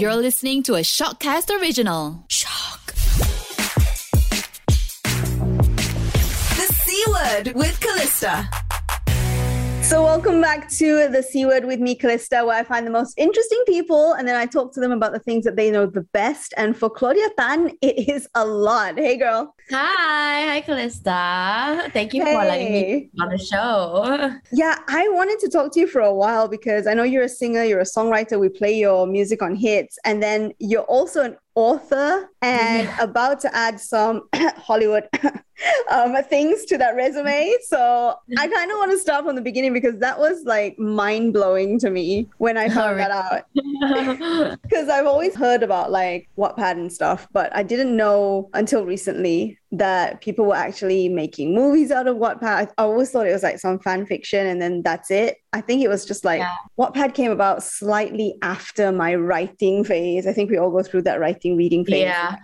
You're listening to a Syokcast original. Syok. The C word with Calista. So, welcome back to the C word with me, Calista, where I find the most interesting people and then I talk to them about the things that they know the best. And for Claudia Tan, it is a lot. Hey, girl. Hi, hi, Calista. Thank you for letting me on the show. Yeah, I wanted to talk to you for a while because I know you're a singer, you're a songwriter, we play your music on Hitz, and then you're also an author and yeah. about to add some Hollywood um, things to that resume. So I kind of want to start from the beginning because that was like mind blowing to me when I found that out. Because I've always heard about like Wattpad and stuff, but I didn't know until recently that people were actually making movies out of Wattpad. I, always thought it was like some fan fiction and then that's it. I think it was just like yeah. Wattpad came about slightly after my writing phase. I think we all go through that writing reading phase. Yeah.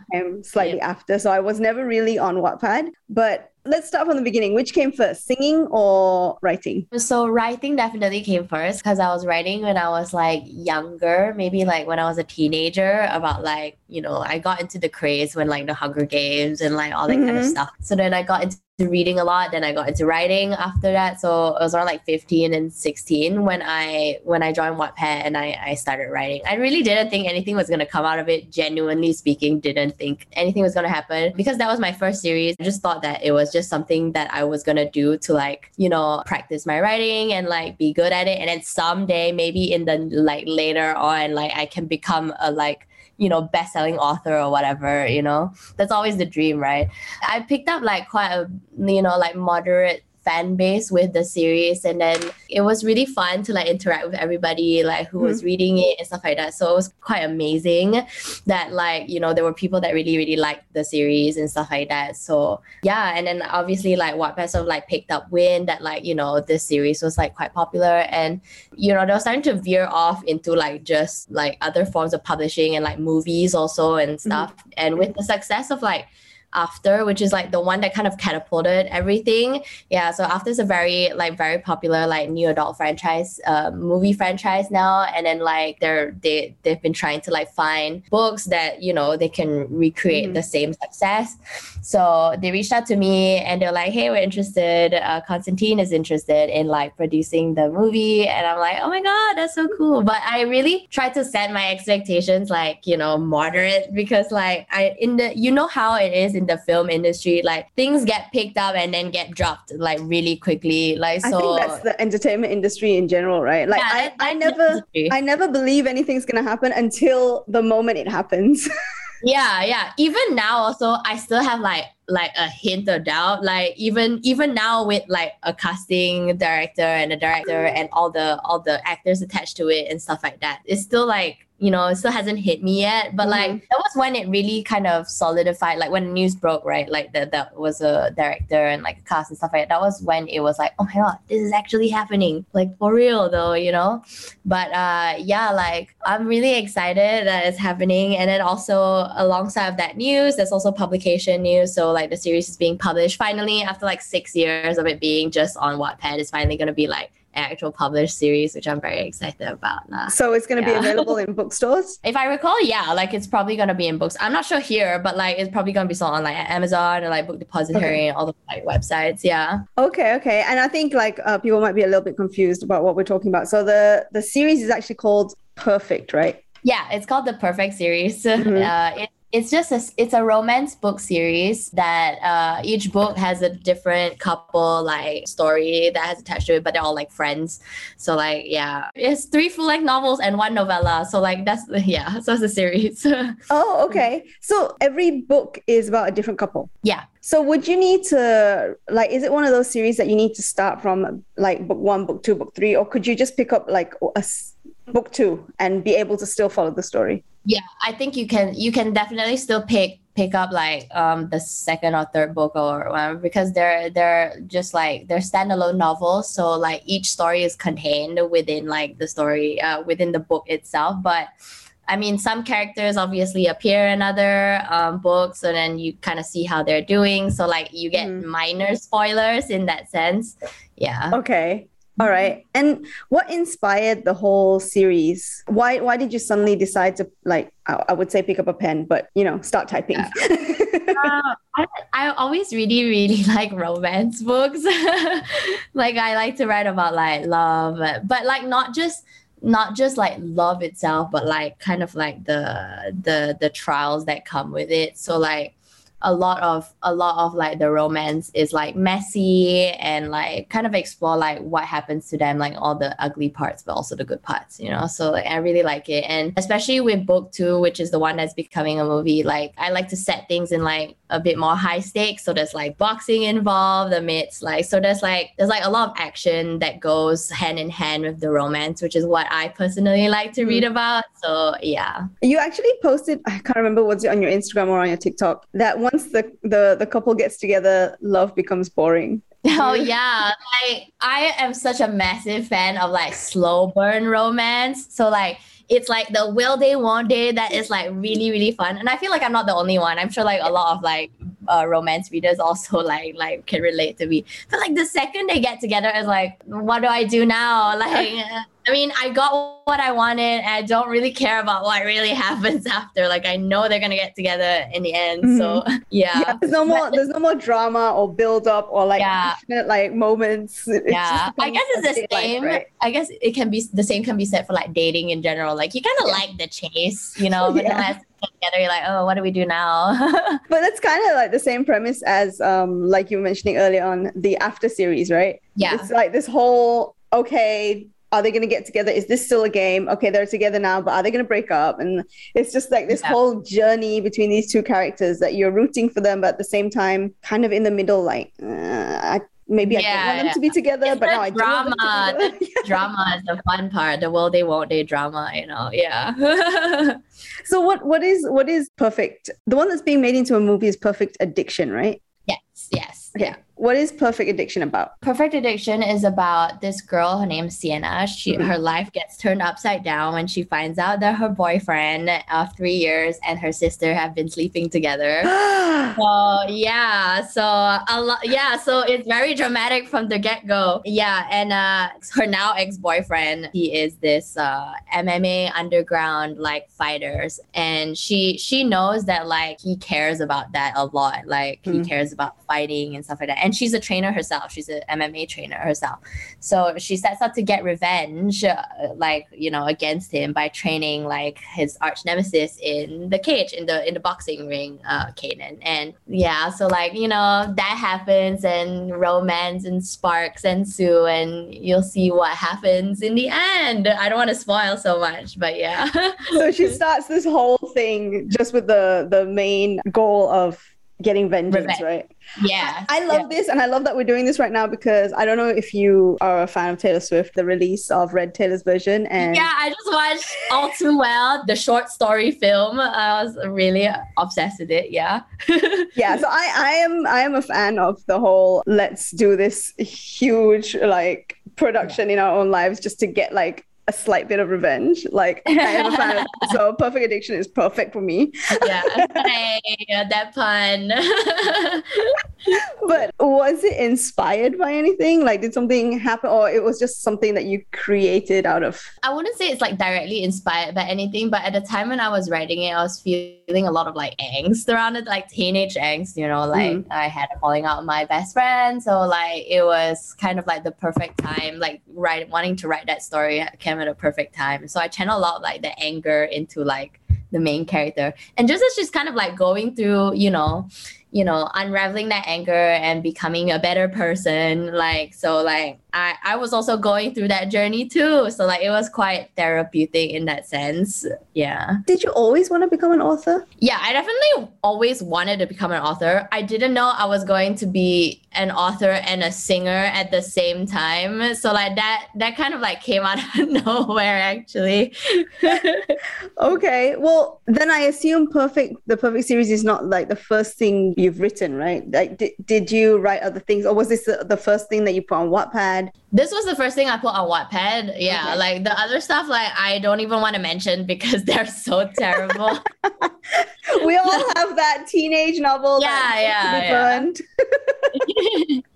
Slightly yeah. after. So I was never really on Wattpad. But let's start from the beginning. Which came first, singing or writing? So writing definitely came first because I was writing when I was like younger, maybe like when I was a teenager, about like, you know, I got into the craze when like the Hunger Games and like all that mm-hmm. kind of mm-hmm. stuff. So then I got into reading a lot then i got into writing after that. So it was around like 15 and 16 when i when i joined wattpad and i i started writing. I really didn't think anything was going to come out of it genuinely speaking didn't think anything was going to happen. Because that was my first series i just thought that it was just something that i was going to do to like you know practice my writing and like be good at it. And then someday maybe in the like later on like i can become a like you know, best-selling author or whatever, you know. That's always the dream, right? I picked up like quite a you know, like moderate fan base with the series and then it was really fun to like interact with everybody like who mm-hmm. was reading it and stuff like that so it was quite amazing that like you know there were people that really really liked the series and stuff like that so yeah and then obviously like Wattpad sort of like picked up wind that like you know this series was like quite popular and you know they were starting to veer off into like just like other forms of publishing and like movies also and mm-hmm. stuff mm-hmm. and with the success of like after which is like the one that kind of catapulted everything. Yeah so after is a very like very popular like new adult franchise uh, movie franchise now. And then like they're they they've been trying to like find books that you know they can recreate mm-hmm. the same success. So they reached out to me and they're like hey we're interested. Uh, Constantin is interested in like producing the movie. And i'm like oh my god that's so cool. But i really tried to set my expectations like you know moderate because like i in the you know how it is in the film industry like things get picked up and then get dropped like really quickly like so I think that's the entertainment industry in general right? Like yeah, I, I never I never believe anything's gonna happen until the moment it happens. Yeah yeah. Even now also i still have like like a hint of doubt. Like even even now with like a casting director and a director and all the all the actors attached to it and stuff like that it's still like you know, it still hasn't hit me yet. But mm-hmm. like that was when it really kind of solidified. Like when the news broke, right? Like that that was a director and like a cast and stuff like that. That was when it was like, oh my god, this is actually happening. Like for real though, you know. But uh yeah, like I'm really excited that it's happening. And then also alongside of that news, there's also publication news. So like the series is being published finally after like six years of it being just on Wattpad. It's finally gonna be like actual published series, which I'm very excited about. Now. So it's going to yeah. be available in bookstores? If I recall, yeah, like it's probably going to be in books. I'm not sure here, but like it's probably going to be sold on like Amazon or like Book Depository okay. and all the like websites. Yeah. Okay, okay. And I think like uh, people might be a little bit confused about what we're talking about. So the the series is actually called Perfect, right? Yeah, it's called the Perfect series. Mm-hmm. Uh, it, it's just a, it's a romance book series that uh, each book has a different couple like story that has attached to it but they're all like friends. So like yeah. It's three full length novels and one novella. So like that's yeah so it's a series. Oh okay. So every book is about a different couple? Yeah. So would you need to like is it one of those series that you need to start from like book one book two book three? Or could you just pick up like a book two and be able to still follow the story yeah i think you can you can definitely still pick pick up like um the second or third book or whatever because they're they're just like they're standalone novels so like each story is contained within like the story uh, within the book itself but I mean, some characters obviously appear in other um, books, and then you kind of see how they're doing. So, like, you get mm. minor spoilers in that sense. Yeah. Okay. All right. And what inspired the whole series? Why why did you suddenly decide to like I, I would say pick up a pen, but you know, start typing? Uh, I, I always really, really like romance books. like I like to write about like love, but like not just not just like love itself, but like kind of like the the the trials that come with it. So like a lot of a lot of like the romance is like messy and like kind of explore like what happens to them like all the ugly parts but also the good parts you know? So like i really like it. And especially with book two which is the one that's becoming a movie like i like to set things in like a bit more high stakes. So there's like boxing involved amidst like so there's like there's like a lot of action that goes hand in hand with the romance which is what i personally like to read mm. about. So yeah. You actually posted i can't remember what's it on your instagram or on your tiktok that once the the, the couple gets together love becomes boring. Oh yeah, like I am such a massive fan of like slow burn romance. So like it's like the will they won't they that is like really really fun. And i feel like i'm not the only one. I'm sure like a lot of like uh, romance readers also like like can relate to me. But like the second they get together it's like what do i do now? Like I mean, I got what I wanted, and I don't really care about what really happens after. Like, I know they're gonna get together in the end. Mm-hmm. So, yeah. yeah. There's no more. There's no more drama or build up or like yeah. like moments. It's yeah, I guess it's the same. Life, right? I guess it can be the same. Can be said for like dating in general. Like, you kind of yeah. like the chase, you know, but yeah. together you're like oh what do we do now but that's kind of like the same premise as um like you were mentioning earlier on the after series right yeah it's like this whole okay are they going to get together? Is this still a game? Okay, they're together now, but are they going to break up? And it's just like this yeah. whole journey between these two characters that you're rooting for them, but at the same time, kind of in the middle, like, uh, I, maybe yeah, I don't want them to be together, it's but now I drama. Drama is the fun part. The will they won't they drama, you know? Yeah. so what what is what is perfect? The one that's being made into a movie is Perfect Addiction, right? Yes. Yes. Okay. Yeah what is perfect addiction about? Perfect addiction is about this girl her name's sienna. She mm-hmm. her life gets turned upside down when she finds out that her boyfriend of three years and her sister have been sleeping together. So yeah so a lot yeah so it's very dramatic from the get-go. Yeah and uh her now ex-boyfriend he is this uh mma underground like fighters. And she she knows that like he cares about that a lot. Like mm-hmm. he cares about fighting and stuff like that and she's a trainer herself. She's an MMA trainer herself. So she sets out to get revenge, uh, like you know, against him by training like his arch nemesis in the cage in the in the boxing ring, uh, Kaden. And yeah, so like you know that happens, and romance and sparks ensue, and you'll see what happens in the end. I don't want to spoil so much, but yeah. so she starts this whole thing just with the the main goal of getting vengeance, Revenge. right? Yeah. I, love yeah. this and I love that we're doing this right now because I don't know if you are a fan of Taylor Swift, the release of Red Taylor's version. And yeah, I just watched All Too Well, the short story film. I was really obsessed with it. Yeah. yeah. So I, I am I am a fan of the whole let's do this huge like production yeah. in our own lives just to get like a slight bit of revenge. Like I am a fan so perfect addiction is perfect for me. yeah, hey, that pun. but was it inspired by anything? Like did something happen or it was just something that you created out of I wouldn't say it's like directly inspired by anything, but at the time when I was writing it, I was feeling a lot of like angst around it, like teenage angst, you know, like mm. I had falling out with my best friend. So like it was kind of like the perfect time, like write wanting to write that story came at a perfect time. So I channel a lot like the anger into like the main character. And just as she's kind of like going through, you know, you know, unraveling that anger and becoming a better person. Like, so like I, I was also going through that journey too. So like it was quite therapeutic in that sense. Yeah. Did you always want to become an author? Yeah, I definitely always wanted to become an author. I didn't know I was going to be an author and a singer at the same time. So like that that kind of like came out of nowhere actually. okay. Well, then I assume perfect the perfect series is not like the first thing you've written, right? Like did, did you write other things or was this the, the first thing that you put on Wattpad? This was the first thing I put on Wattpad. Yeah, okay. like the other stuff, like I don't even want to mention because they're so terrible. we all have that teenage novel. Yeah, yeah, yeah.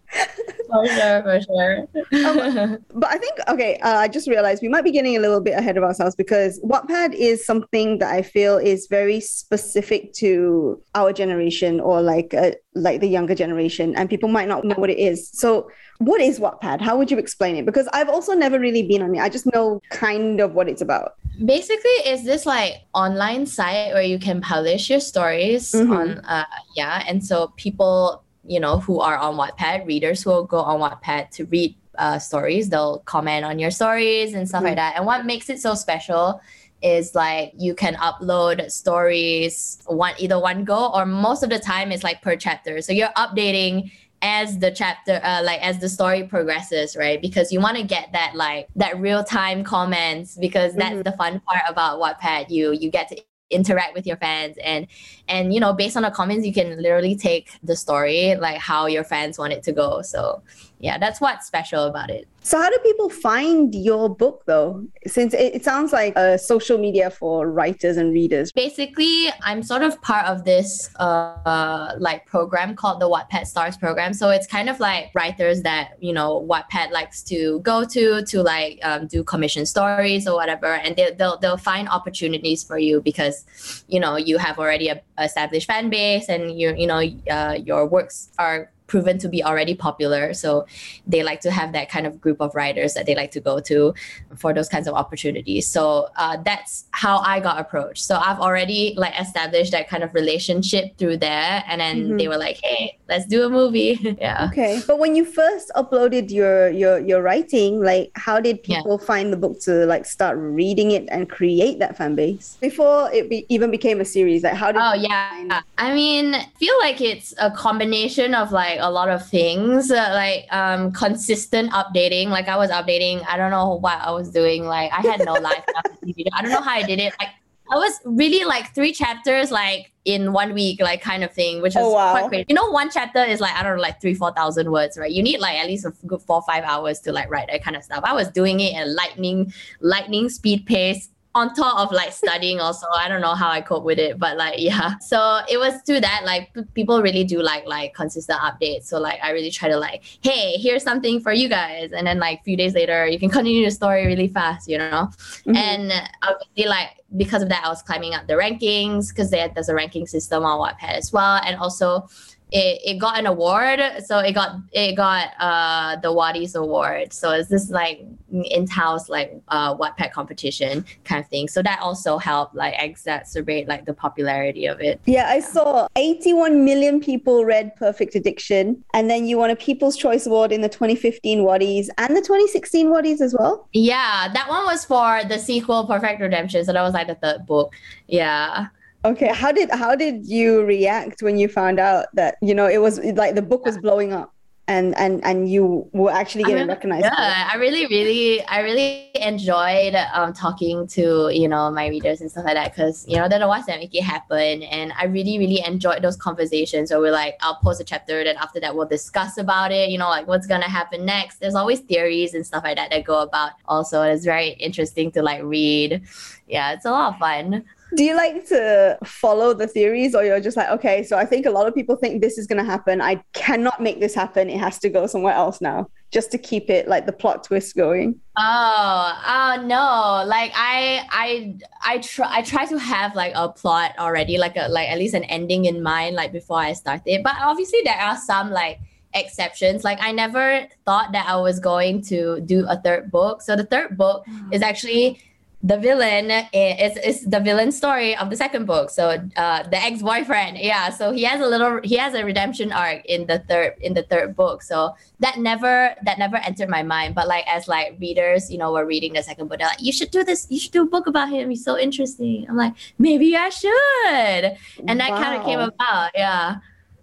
for sure, for sure. Um, but I think okay, uh, I just realized we might be getting a little bit ahead of ourselves because Wattpad is something that I feel is very specific to our generation or like uh, like the younger generation, and people might not know what it is. So, what is Wattpad? How would you explain it? Because I've also never really been on it. I just know kind of what it's about. Basically, it's this like online site where you can publish your stories Mhm. on uh yeah, and so people you know who are on Wattpad, readers who will go on Wattpad to read uh, stories, they'll comment on your stories and stuff like that. And what makes it so special is like you can upload stories one either one go or most of the time it's like per chapter. So you're updating as the chapter uh, like as the story progresses right because you want to get that like that real time comments because that's Mhm. the fun part about Wattpad you you get to interact with your fans and and you know based on the comments you can literally take the story like how your fans want it to go. So yeah that's what's special about it So, how do people find your book though? Since it, it sounds like a social media for writers and readers. basically i'm sort of part of this uh like program called the wattpad stars program so it's kind of like writers that you know wattpad likes to go to to like um, do commission stories or whatever and they, they'll they'll find opportunities for you because you know you have already a established fan base and you you know uh, your works are proven to be already popular. So they like to have that kind of group of writers that they like to go to for those kinds of opportunities. So uh, that's how i got approached. So i've already like established that kind of relationship through there. And then Mhm. they were like hey let's do a movie yeah Okay, but when you first uploaded your your your writing, like how did Yeah. people find the book to like start reading it and create that fan base before it be, even became a series? Like how did? Oh yeah. I mean, feel like it's a combination of like a lot of things, uh, like um consistent updating. Like I was updating, I don't know what I was doing. Like I had no life after the video. I don't know how I did it. Like I was really like three chapters like in one week, like kind of thing, which is Oh, wow. quite crazy. You know, one chapter is like I don't know, like three, four thousand words, right? You need like at least a good four, five hours to like write that kind of stuff. I was doing it at lightning, lightning speed pace on top of like studying also. I don't know how i cope with it but like yeah. So it was to that like p- people really do like like consistent updates. So like i really try to like hey here's something for you guys. And then like a few days later you can continue the story really fast you know? Mhm. and obviously like because of that i was climbing up the rankings because there's a ranking system on wattpad as well. And also it, it got an award. So it got it got uh the Wattys award. So it's this like in-house like uh wattpad competition kind of thing. So that also helped like exacerbate like the popularity of it. Yeah, I saw 81 million people read Perfect Addiction, and then you won a People's Choice Award in the 2015 Wattys and the 2016 Wattys as well. yeah that one was for the sequel perfect redemption. So that was like the third book. Yeah Okay, how did how did you react when you found out that you know it was like the book was blowing up and and and you were actually I getting mean, recognized? Yeah, I really, really, I really enjoyed um, talking to you know my readers and stuff like that because you know they're the ones that make it happen, and I really, really enjoyed those conversations. where we're like, I'll post a chapter, then after that we'll discuss about it. You know, like what's gonna happen next. There's always theories and stuff like that that go about. Also, it's very interesting to like read. Yeah, it's a lot of fun. Do you like to follow the theories, or you're just like, okay, so I think a lot of people think this is going to happen. I cannot make this happen. It has to go somewhere else now, just to keep it like the plot twist going. Oh, oh no! Like I, I, I try, I try to have like a plot already, like a like at least an ending in mind, like before I start it. But obviously, there are some like exceptions. Like I never thought that I was going to do a third book. So the third book mm. is actually the villain is is the villain story of the second book. So uh, the ex boyfriend, yeah. So he has a little, he has a redemption arc in the third in the third book. So that never that never entered my mind. But like as like readers, you know, were reading the second book, they're like, you should do this. You should do a book about him. He's so interesting. I'm like, maybe I should. And that kind of came about. Yeah,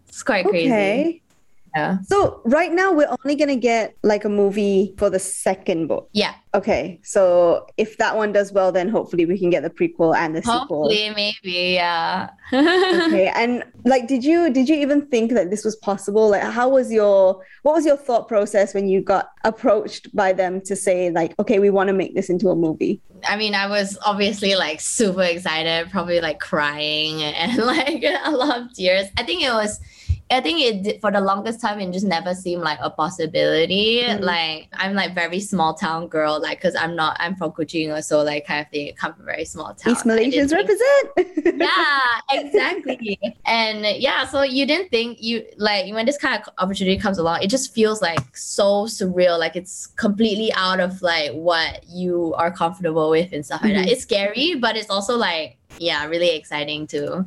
it's quite crazy. Yeah. So right now we're only gonna get like a movie for the second book. Yeah. Okay. So if that one does well, then hopefully we can get the prequel and the sequel. Hopefully, maybe. Yeah. Okay. And like did you did you even think that this was possible? Like how was your what was your thought process when you got approached by them to say like, okay, we want to make this into a movie? I mean, I was obviously like super excited, probably like crying and like a lot of tears. I think it was I think it did- for the longest time it just never seemed like a possibility. Mhm. Like I'm like very small town girl, like because I'm not I'm from Kuching or so like kind of thing. Come from a very small town. East Malaysians represent. yeah, exactly. and yeah, so you didn't think you like when this kind of opportunity comes along, it just feels like so surreal. Like it's completely out of like what you are comfortable with and stuff like that. Mhm. It's scary, but it's also like yeah, really exciting too.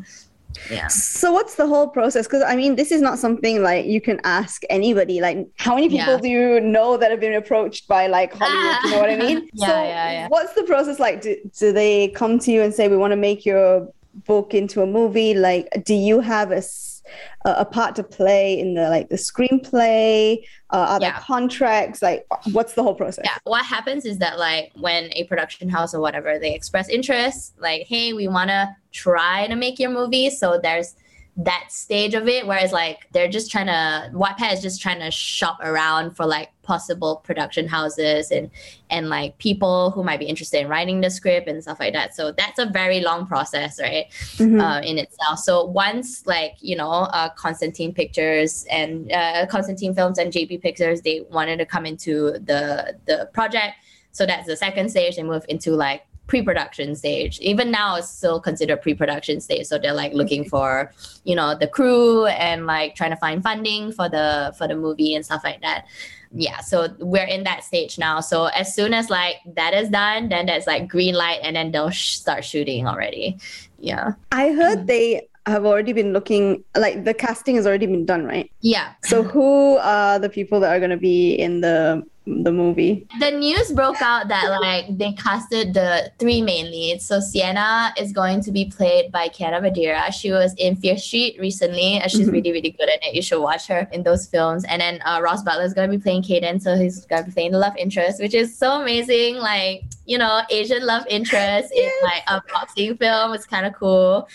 Yeah. So what's the whole process? Because I mean, this is not something like you can ask anybody. Like, how many people Yeah. do you know that have been approached by like Hollywood? you know what I mean? Yeah, so yeah, yeah. What's the process like? Do, do they come to you and say, "We want to make your book into a movie"? Like, do you have a part to play in the like the screenplay? Uh, are there Yeah. contracts? Like, what's the whole process? Yeah. What happens is that like when a production house or whatever they express interest, like, hey, we wanna try to make your movie. So there's that stage of it, whereas like they're just trying to Wattpad is just trying to shop around for like possible production houses and and like people who might be interested in writing the script and stuff like that. So that's a very long process, right? Mhm. uh, in itself. So once like you know uh, Constantin Pictures and uh, Constantin Films and JP Pictures they wanted to come into the the project. So that's the second stage. They move into like pre-production stage. Even now it's still considered pre-production stage. So they're like looking for you know the crew and like trying to find funding for the for the movie and stuff like that. Yeah, so we're in that stage now. So as soon as like that is done, then that's like green light, and then they'll sh- start shooting already. Yeah. I heard they have already been looking. Like, the casting has already been done, right? Yeah. So, who are the people that are going to be in the the movie? The news broke out that like they casted the three main leads. So Sienna is going to be played by Kiana Madeira. She was in Fear Street recently, and she's Mhm. really really good at it. You should watch her in those films. And then uh, Ross Butler is going to be playing Kaden, so he's going to be playing the love interest, which is so amazing. Like you know, Asian love interest in like a boxing film. It's kind of cool.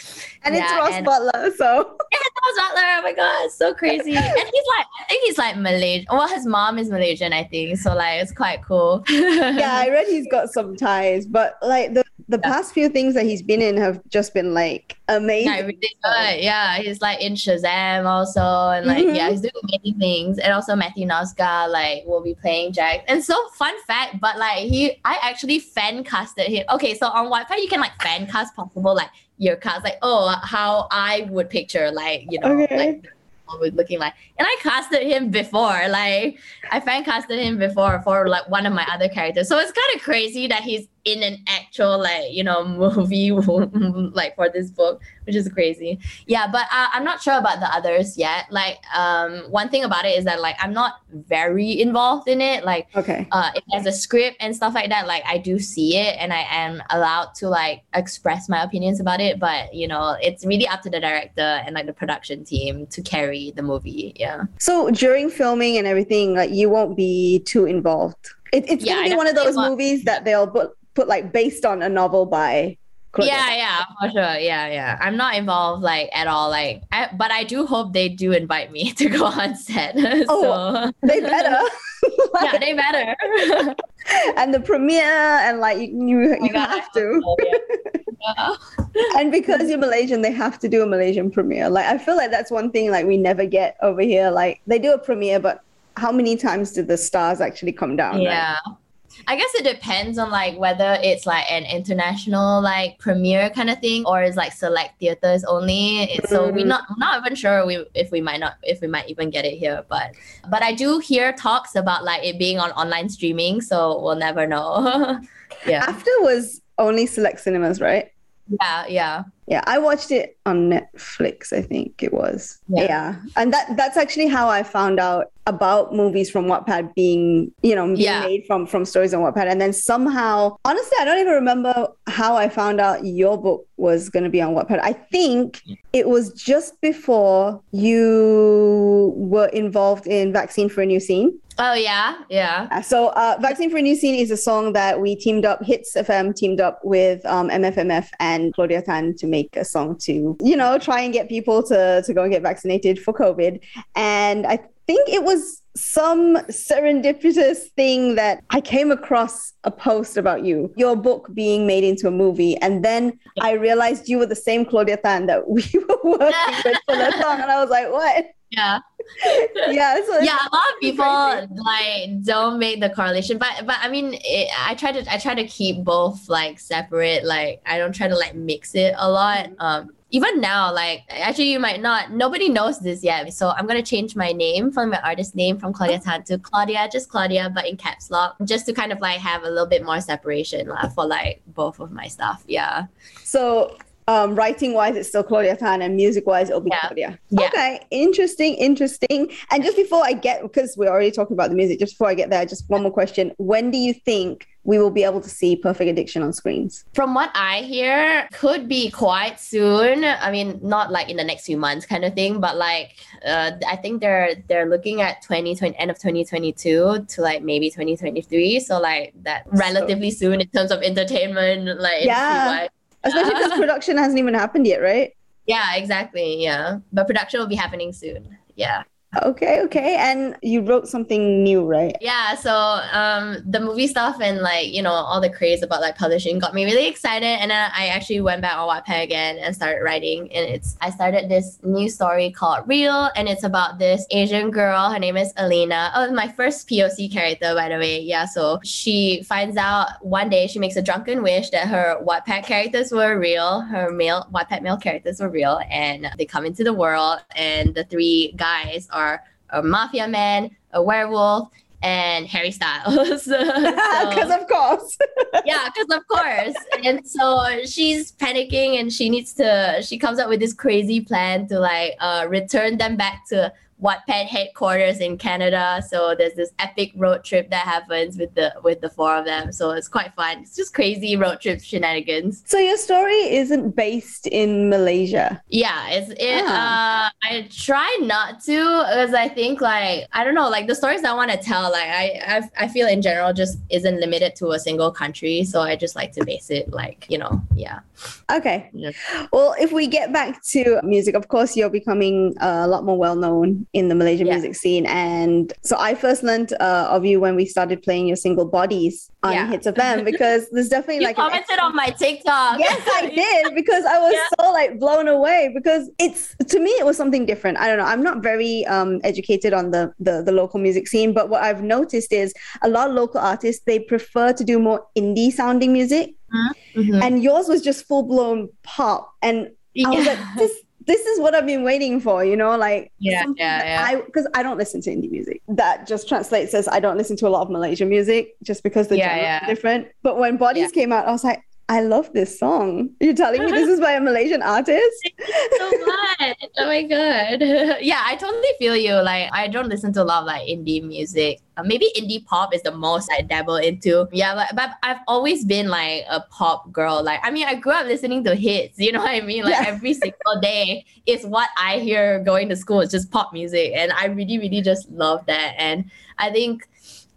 And it's Ross and- Butler, so yeah, Ross Butler. Oh my god, it's so crazy. and he's like, I think he's like Malaysian. Well, his mom is Malaysian, I think. So like, it's quite cool. yeah, I read he's got some ties, but like the the Yeah. past few things that he's been in have just been like amazing. Yeah, really. Yeah, he's like in Shazam also, and like Mhm. yeah, he's doing many things. And also Matthew Noszka like will be playing Jack. And so fun fact, but like he, I actually fan casted him. Okay, so on Wi-Fi you can like fan cast possible like your cast, like oh how I would picture like you know Okay. like looking like and I casted him before like I fan casted him before for like one of my other characters so it's kind of crazy that he's in an actual like you know movie like for this book which is crazy. Yeah but uh, i'm not sure about the others yet. Like um one thing about it is that like i'm not very involved in it. Like Okay. uh if there's a script and stuff like that like i do see it and i am allowed to like express my opinions about it. But you know it's really up to the director and like the production team to carry the movie. Yeah. So during filming and everything, like you won't be too involved. It, it's Yeah, gonna be one of those movies that they'll put put like based on a novel by. Claudia. yeah yeah for sure yeah yeah i'm not involved like at all like I, but i do hope they do invite me to go on set Oh, so They better. yeah they better and the premiere and like you you, Oh you God, have to. yeah. And because you're Malaysian, they have to do a Malaysian premiere. Like I feel like that's one thing like we never get over here. Like they do a premiere, but how many times did the stars actually come down? right? I guess it depends on like whether it's like an international like premiere kind of thing or it's like select theaters only. It- So we're Mm. not not even sure we if we might not if we might even get it here. But but I do hear talks about like it being on online streaming, so we'll never know. yeah, After was only select cinemas, right? Yeah, yeah. Yeah, I watched it on Netflix, I think it was. Yeah. Yeah. And that that's actually how I found out about movies from Wattpad being, you know, being Yeah. made from from stories on Wattpad. And then somehow, honestly, I don't even remember how I found out your book was going to be on Wattpad. I think it was just before you were involved in Vaccine for a New Scene. Oh yeah, yeah. Uh, So, uh, Vaccine for a New Scene is a song that we teamed up, Hitz FM teamed up with um, MFMF and Claudia Tan to make a song to, you know, try and get people to, to go and get vaccinated for COVID. And I think it was some serendipitous thing that I came across a post about you, your book being made into a movie. And then I realized you were the same Claudia Tan that we were working with for the song. And I was like, what? Yeah. yeah. So yeah, a lot of people like don't make the correlation, but but I mean, it, I try to I try to keep both like separate. Like I don't try to like mix it a lot. Um, even now, like actually you might not nobody knows this yet. So I'm gonna change my name from my artist name from Claudia Tan to Claudia, just Claudia, but in caps lock, just to kind of like have a little bit more separation uh, for like both of my stuff. Yeah. So um, writing wise, it's still Claudia Tan, and music wise, it'll be Yeah. Claudia. Yeah. Okay, interesting, interesting. And just before I get, because we're already talking about the music, just before I get there, just one more question: When do you think we will be able to see Perfect Addiction on screens? From what I hear, could be quite soon. I mean, not like in the next few months kind of thing, but like uh, I think they're they're looking at 2020 end of 2022 to like maybe 2023. So like that relatively soon in terms of entertainment, like Yeah. Especially because uh-huh. production hasn't even happened yet, right? Yeah, exactly. Yeah. But production will be happening soon. Yeah. Okay, okay. And you wrote something new, right? Yeah, so um, the movie stuff and like you know all the craze about like publishing got me really excited, and then I actually went back on Wattpad again and started writing. And it's I started this new story called Real, and it's about this Asian girl. Her name is Alina. Oh, my first POC character, by the way. Yeah, so she finds out one day she makes a drunken wish that her Wattpad characters were real. Her male Wattpad male characters were real, and they come into the world, and the three guys are a mafia man, a werewolf, and Harry Styles. Because of course. yeah, because of course. And so she's panicking and she needs to she comes up with this crazy plan to like uh return them back to Wattpad headquarters in Canada. So there's this epic road trip that happens with the with the four of them. So it's quite fun. It's just crazy road trip shenanigans. So your story isn't based in Malaysia. Yeah, it's it. Ah. Uh, I try not to because I think like I don't know, like the stories I want to tell, like I, I I feel in general just isn't limited to a single country. So I just like to base it like you know, yeah. Okay. Yeah. Well, if we get back to music, of course, you're becoming uh, a lot more well known in the Malaysian Yeah. music scene. And so I first learned uh, of you when we started playing your single Bodies on Yeah. Hitz FM because there's definitely You like commented on my TikTok. Yes, I did because I was Yeah. so like blown away because it's to me it was something different. I don't know. I'm not very um educated on the, the the local music scene, but what I've noticed is a lot of local artists they prefer to do more indie sounding music, Mhm. and yours was just full blown pop. And I was like, this this is what I've been waiting for, you know, like Yeah, yeah, yeah. I because I don't listen to indie music. That just translates as I don't listen to a lot of Malaysian music just because the Yeah, genre yeah. is different. But when Bodies came out, I was like, I love this song. You're telling me this is by a Malaysian artist? so much. Oh my god. yeah, I totally feel you. Like I don't listen to a lot of like indie music. Uh, maybe indie pop is the most I dabble into. Yeah, but, but I've always been like a pop girl. Like I mean, I grew up listening to hits. You know what I mean? Like Yeah. every single day is what I hear going to school. It's just pop music, and I really, really just love that. And I think.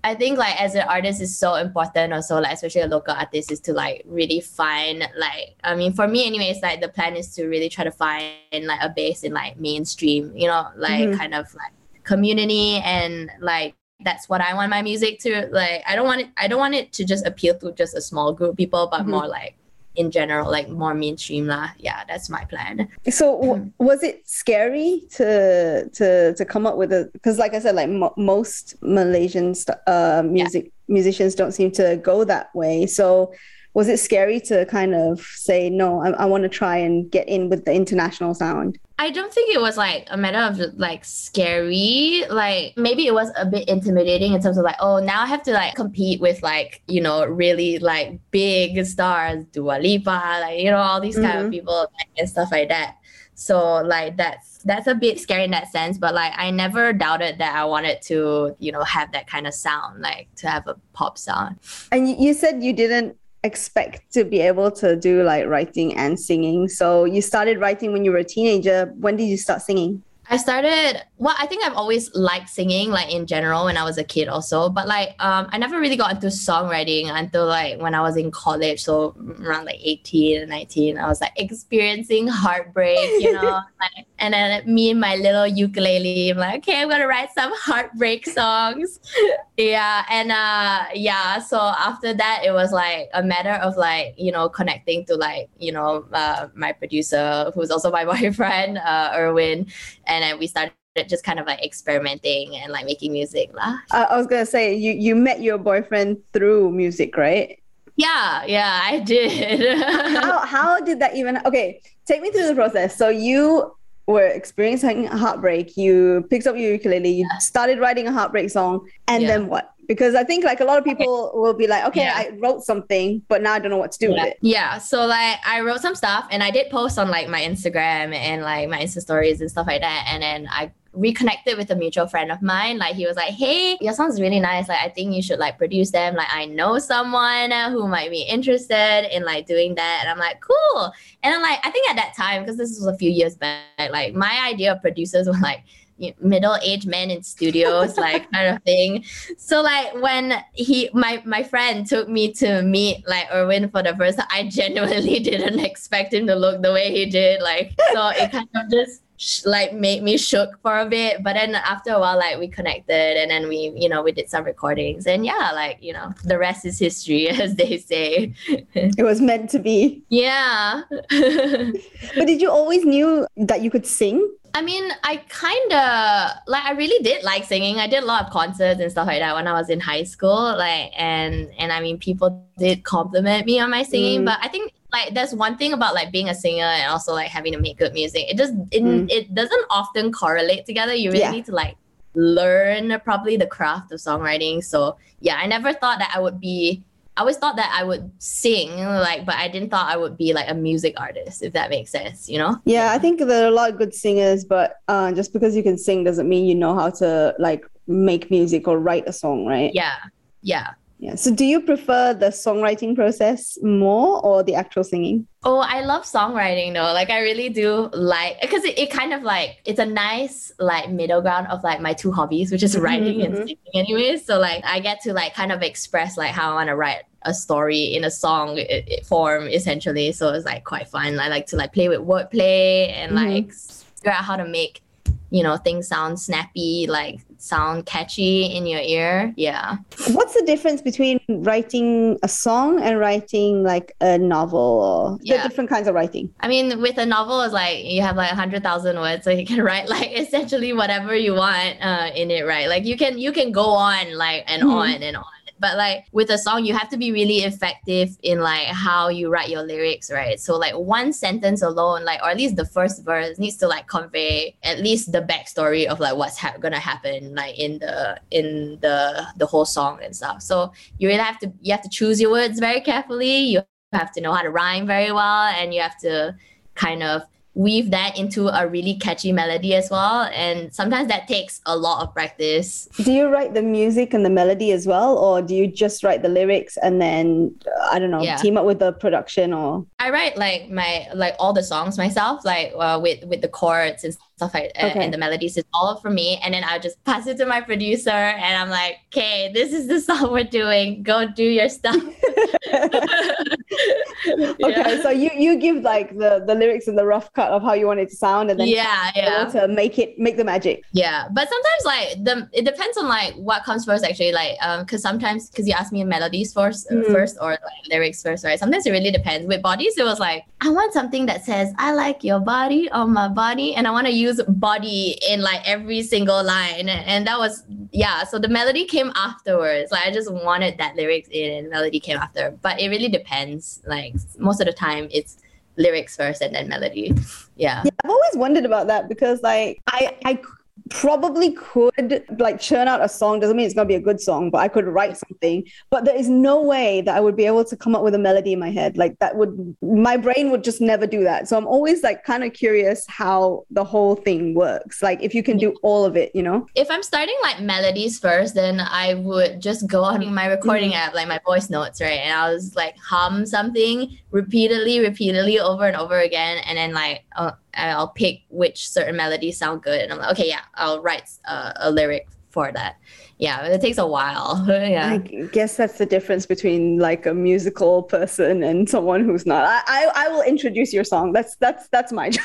I think like as an artist is so important also like especially a local artist is to like really find like I mean for me anyways like the plan is to really try to find like a base in like mainstream you know like Mhm. kind of like community and like that's what I want my music to like I don't want it I don't want it to just appeal to just a small group of people but Mhm. more like in general like more mainstream lah. Yeah that's my plan. So w- was it scary to to to come up with a because like I said, like mo- most Malaysian st- uh, music musicians don't seem to go that way. So was it scary to kind of say no? I, I want to try and get in with the international sound. I don't think it was like a matter of like scary. Like maybe it was a bit intimidating in terms of like, oh, now I have to like compete with like, you know, really like big stars, Dua Lipa, like, you know, all these kind Mhm. of people like, and stuff like that. So like that's that's a bit scary in that sense, but like I never doubted that I wanted to, you know, have that kind of sound, like to have a pop sound. And you said you didn't expect to be able to do like writing and singing. So you started writing when you were a teenager. When did you start singing? I started well, I think I've always liked singing, like in general when I was a kid also. But like um I never really got into songwriting until like when I was in college. So around like 18 and 19, I was like experiencing heartbreak, you know. like, and then me and my little ukulele, I'm like, okay, I'm gonna write some heartbreak songs. yeah. And uh yeah, so after that it was like a matter of like, you know, connecting to like, you know, uh, my producer who's also my boyfriend, uh Erwin. And then we started just kind of like experimenting and like making music lah. Uh, I was gonna say you you met your boyfriend through music, right? Yeah, yeah, I did. how how did that even? Okay, take me through the process. So you were experiencing a heartbreak. You picked up your ukulele. You yeah. started writing a heartbreak song, and yeah. then what? Because I think like a lot of people will be like, okay, yeah. I wrote something, but now I don't know what to do yeah. with it. Yeah. So like I wrote some stuff and I did post on like my Instagram and like my Insta stories and stuff like that. And then I reconnected with a mutual friend of mine. Like he was like, "Hey, your song's really nice. Like I think you should like produce them. Like I know someone who might be interested in like doing that." And I'm like, "Cool." And I'm like, I think at that time because this was a few years back, like my idea of producers were like middle-aged men in studios like kind of thing. So like when he my my friend took me to meet like erwin for the first time i genuinely didn't expect him to look the way he did like so it kind of just like made me shook for a bit. But then after a while like we connected and then we you know we did some recordings. And yeah like you know the rest is history as they say. It was meant to be. Yeah. But did you always knew that you could sing I mean, I kind of like I really did like singing. I did a lot of concerts and stuff like that when I was in high school. Like, and and I mean, people did compliment me on my singing. Mm. But I think like there's one thing about like being a singer and also like having to make good music. It just it, mm. it doesn't often correlate together. You really yeah. need to like learn probably the craft of songwriting. So yeah, I never thought that I would be I always thought that I would sing, like, but I didn't thought I would be like a music artist, if that makes sense, you know? Yeah, I think there are a lot of good singers, but uh, just because you can sing doesn't mean you know how to like make music or write a song, right? Yeah, yeah. Yeah. So do you prefer the songwriting process more or the actual singing? Oh, I love songwriting though. Like I really do like because it, it kind of like it's a nice like middle ground of like my two hobbies, which is mm-hmm, writing mm-hmm. and singing anyways. So like I get to like kind of express like how I want to write a story in a song form essentially. So it's like quite fun. I like to like play with wordplay and mm-hmm. like figure out how to make you know things sound snappy like sound catchy in your ear. Yeah. What's the difference between writing a song and writing like a novel or yeah. the different kinds of writing? I mean with a novel it's like you have like 100000 words so you can write like essentially whatever you want uh, in it right? Like you can you can go on like and mm-hmm. on and on but like with a song, you have to be really effective in like how you write your lyrics, right? So like one sentence alone, like or at least the first verse needs to like convey at least the backstory of like what's ha- gonna happen like in the in the the whole song and stuff. So you really have to you have to choose your words very carefully. You have to know how to rhyme very well, and you have to kind of weave that into a really catchy melody as well. And sometimes that takes a lot of practice. Do you write the music and the melody as well, or do you just write the lyrics and then I don't know yeah. team up with the production or? I write like my like all the songs myself, like uh, with with the chords and stuff like okay. and, the melodies is all for me. And then i'll just pass it to my producer and i'm like okay this is the song we're doing. Go do your stuff. Okay so you you give like the the lyrics and the rough cut of how you want it to sound and then yeah yeah. to make it make the magic. Yeah but sometimes like the it depends on like what comes first actually like um because sometimes because you ask me melodies first mm. first or like lyrics first right? Sometimes it really depends. With bodies it was like i want something that says i like your body on my body and i want to use use body in like every single line. And that was yeah so the melody came afterwards. Like i just wanted that lyrics in and melody came after. But it really depends. Like most of the time it's lyrics first and then melody. Yeah. yeah i've always wondered about that because like i i probably could like churn out a song. Doesn't mean it's going to be a good song but i could write something. But there is no way that i would be able to come up with a melody in my head. Like that would my brain would just never do that. So i'm always like kind of curious how the whole thing works. Like if you can do all of it you know? If i'm starting like melodies first then i would just go on my recording mm-hmm. app like my voice notes right? And i was like hum something repeatedly repeatedly over and over again. And then like uh, I'll pick which certain melodies sound good, and I'm like, okay, yeah, I'll write uh, a lyric for that. Yeah, it takes a while. yeah. I guess that's the difference between like a musical person and someone who's not. I I, I will introduce your song. That's that's that's my job.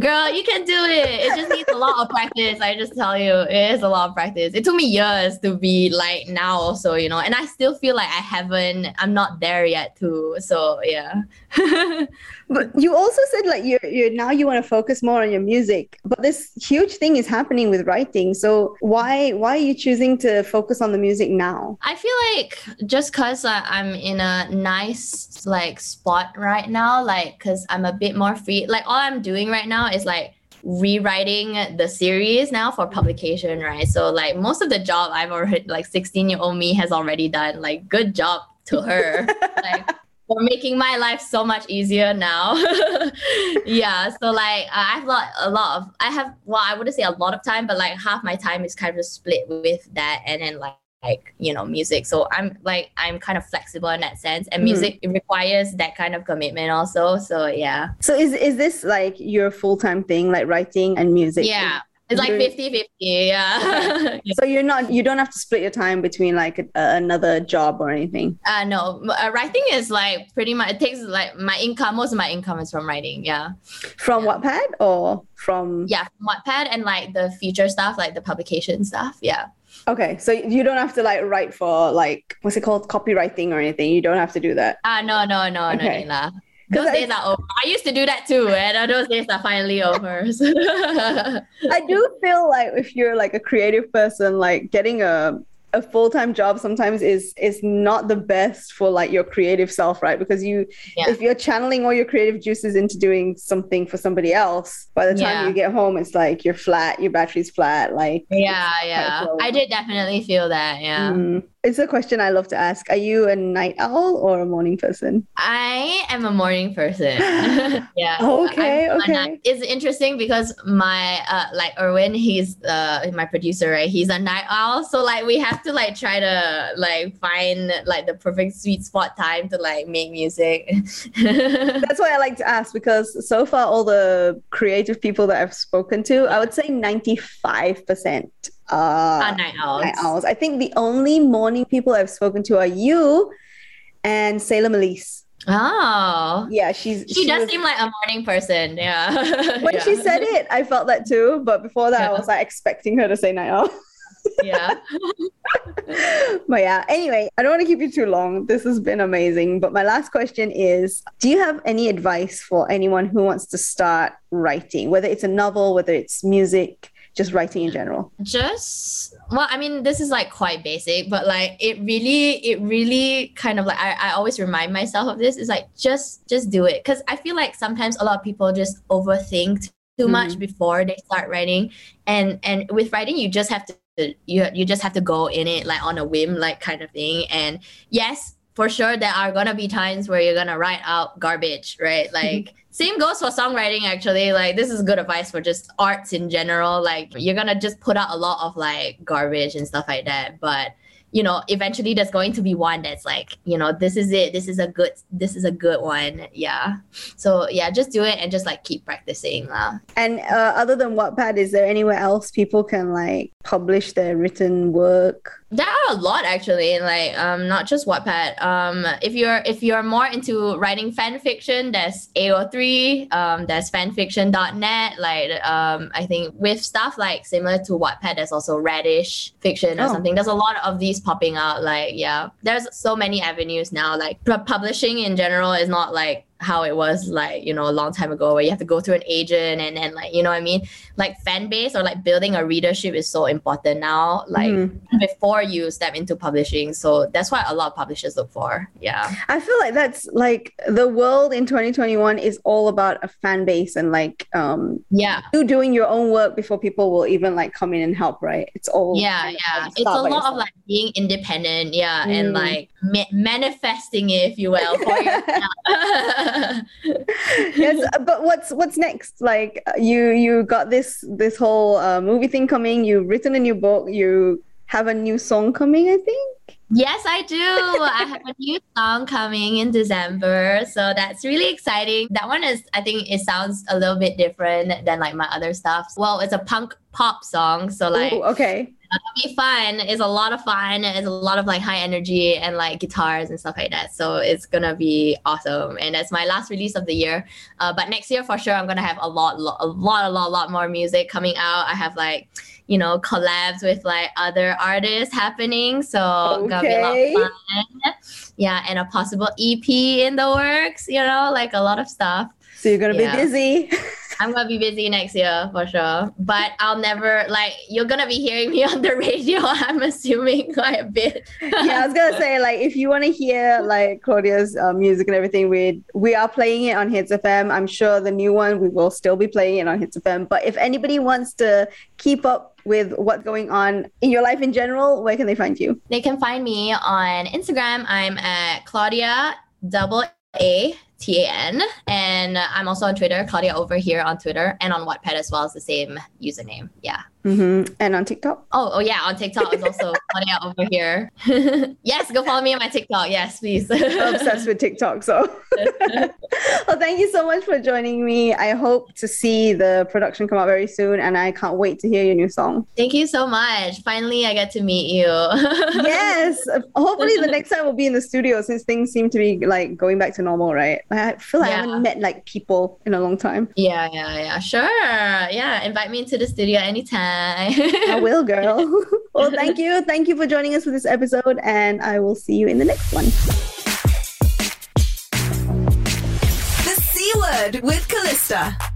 Girl, you can do it. It just needs a lot of practice. I just tell you, it is a lot of practice. It took me years to be like now, also, you know, and I still feel like I haven't, I'm not there yet, too. So, yeah. but you also said like you're, you're now you want to focus more on your music, but this huge thing is happening with writing. So, why why are you choosing to focus on the music now? I feel like just because I'm in a nice like spot right now, like because I'm a bit more free, like all I'm doing right now is like rewriting the series now for publication, right? So like most of the job I've already like 16 year old me has already done. Like good job to her. like for making my life so much easier now. yeah. So like I have a lot, a lot of I have well, I wouldn't say a lot of time, but like half my time is kind of split with that and then like like you know music so i'm like i'm kind of flexible in that sense and mm-hmm. music requires that kind of commitment also so yeah so is is this like your full-time thing like writing and music yeah it's like 50 50 yeah so you're not you don't have to split your time between like a, another job or anything uh no uh, writing is like pretty much it takes like my income most of my income is from writing yeah from yeah. Wattpad or from yeah from Wattpad and like the feature stuff like the publication stuff yeah Okay, so you don't have to like write for like what's it called copywriting or anything. You don't have to do that. Ah, uh, no, no, no, okay. no, Nila. Those days are over. I used to do that too, and those days are finally over. I do feel like if you're like a creative person, like getting a a full-time job sometimes is is not the best for like your creative self right because you yeah. if you're channeling all your creative juices into doing something for somebody else by the time yeah. you get home it's like you're flat your battery's flat like yeah yeah i did definitely feel that yeah mm it's a question I love to ask. Are you a night owl or a morning person? I am a morning person. yeah. Okay. I'm, okay. it's interesting because my uh like Erwin, he's uh my producer, right? He's a night owl. So like we have to like try to like find like the perfect sweet spot time to like make music. That's why I like to ask because so far all the creative people that I've spoken to, I would say 95% uh, night owls. Night owls. I think the only morning people I've spoken to are you and Salem Ilese. Oh, yeah, she's she, she does was, seem like a morning person. Yeah. when yeah. she said it, I felt that too. But before that, yeah. I was like expecting her to say night owl. yeah. but yeah, anyway, I don't want to keep you too long. This has been amazing. But my last question is Do you have any advice for anyone who wants to start writing, whether it's a novel, whether it's music? Just writing in general? Just well, I mean, this is like quite basic, but like it really, it really kind of like I, I always remind myself of this. Is like just just do it. Cause I feel like sometimes a lot of people just overthink too mm much before they start writing. And and with writing you just have to you you just have to go in it like on a whim, like kind of thing. And yes, for sure there are gonna be times where you're gonna write out garbage, right? Like same goes for songwriting actually. Like this is good advice for just arts in general. Like you're gonna just put out a lot of like garbage and stuff like that. But you know eventually there's going to be one that's like you know this is it. This is a good this is a good one. Yeah. So yeah just do it and just like keep practicing uh. and uh, other than wattpad is there anywhere else people can like publish their written work there are a lot actually, like um not just Wattpad. Um if you're if you're more into writing fan fiction, there's AO3, um there's fanfiction.net. Like um I think with stuff like similar to Wattpad, there's also Radish fiction or oh. something. There's a lot of these popping out. Like yeah, there's so many avenues now. Like publishing in general is not like how it was like you know a long time ago where you have to go through an agent and then like you know what i mean? Like fan base or like building a readership is so important now like mm. before you step into publishing. So that's what a lot of publishers look for. Yeah. I feel like that's like the world in 2021 is all about a fan base and like um yeah. you doing your own work before people will even like come in and help right? It's all yeah yeah. it's a lot yourself. of like being independent yeah mm. and like ma- manifesting it if you will for yes but what's what's next like you you got this this whole uh, movie thing coming you've written a new book you have a new song coming i think Yes, I do. I have a new song coming in December. So that's really exciting. That one is, I think it sounds a little bit different than like my other stuff. Well, it's a punk pop song. So like, Ooh, okay. It'll be fun. It's a lot of fun. It's a lot of like high energy and like guitars and stuff like that. So it's gonna be awesome. And it's my last release of the year. Uh, but next year for sure, I'm gonna have a lot, lot, a lot, a lot, lot more music coming out. I have like, you know, collabs with like other artists happening. So Okay. gonna be a lot of fun. Yeah, and a possible EP in the works. You know, like a lot of stuff. So you're gonna Yeah. be busy. I'm gonna be busy next year for sure. But I'll never like you're gonna be hearing me on the radio. I'm assuming quite a bit. yeah, I was gonna say like if you want to hear like Claudia's uh, music and everything, we we are playing it on Hitz FM. I'm sure the new one we will still be playing it on Hitz FM. But if anybody wants to keep up with what's going on in your life in general, where can they find you? They can find me on Instagram. I'm at Claudia double A T A N, and I'm also on Twitter, Claudia over here on Twitter, and on Wattpad as well as the same username. Yeah. Mm-hmm. And on TikTok. Oh, oh yeah, on TikTok is also Claudia over here. yes, go follow me on my TikTok. Yes, please. I'm obsessed with TikTok. So, well, thank you so much for joining me. I hope to see the production come out very soon, and I can't wait to hear your new song. Thank you so much. Finally, I get to meet you. yes, hopefully the next time we'll be in the studio since things seem to be like going back to normal, right? I feel like I haven't met like people in a long time. Yeah, yeah, yeah. Sure. Yeah, invite me into the studio anytime. I will, girl. well, thank you. Thank you for joining us for this episode, and I will see you in the next one. The C word with Calista.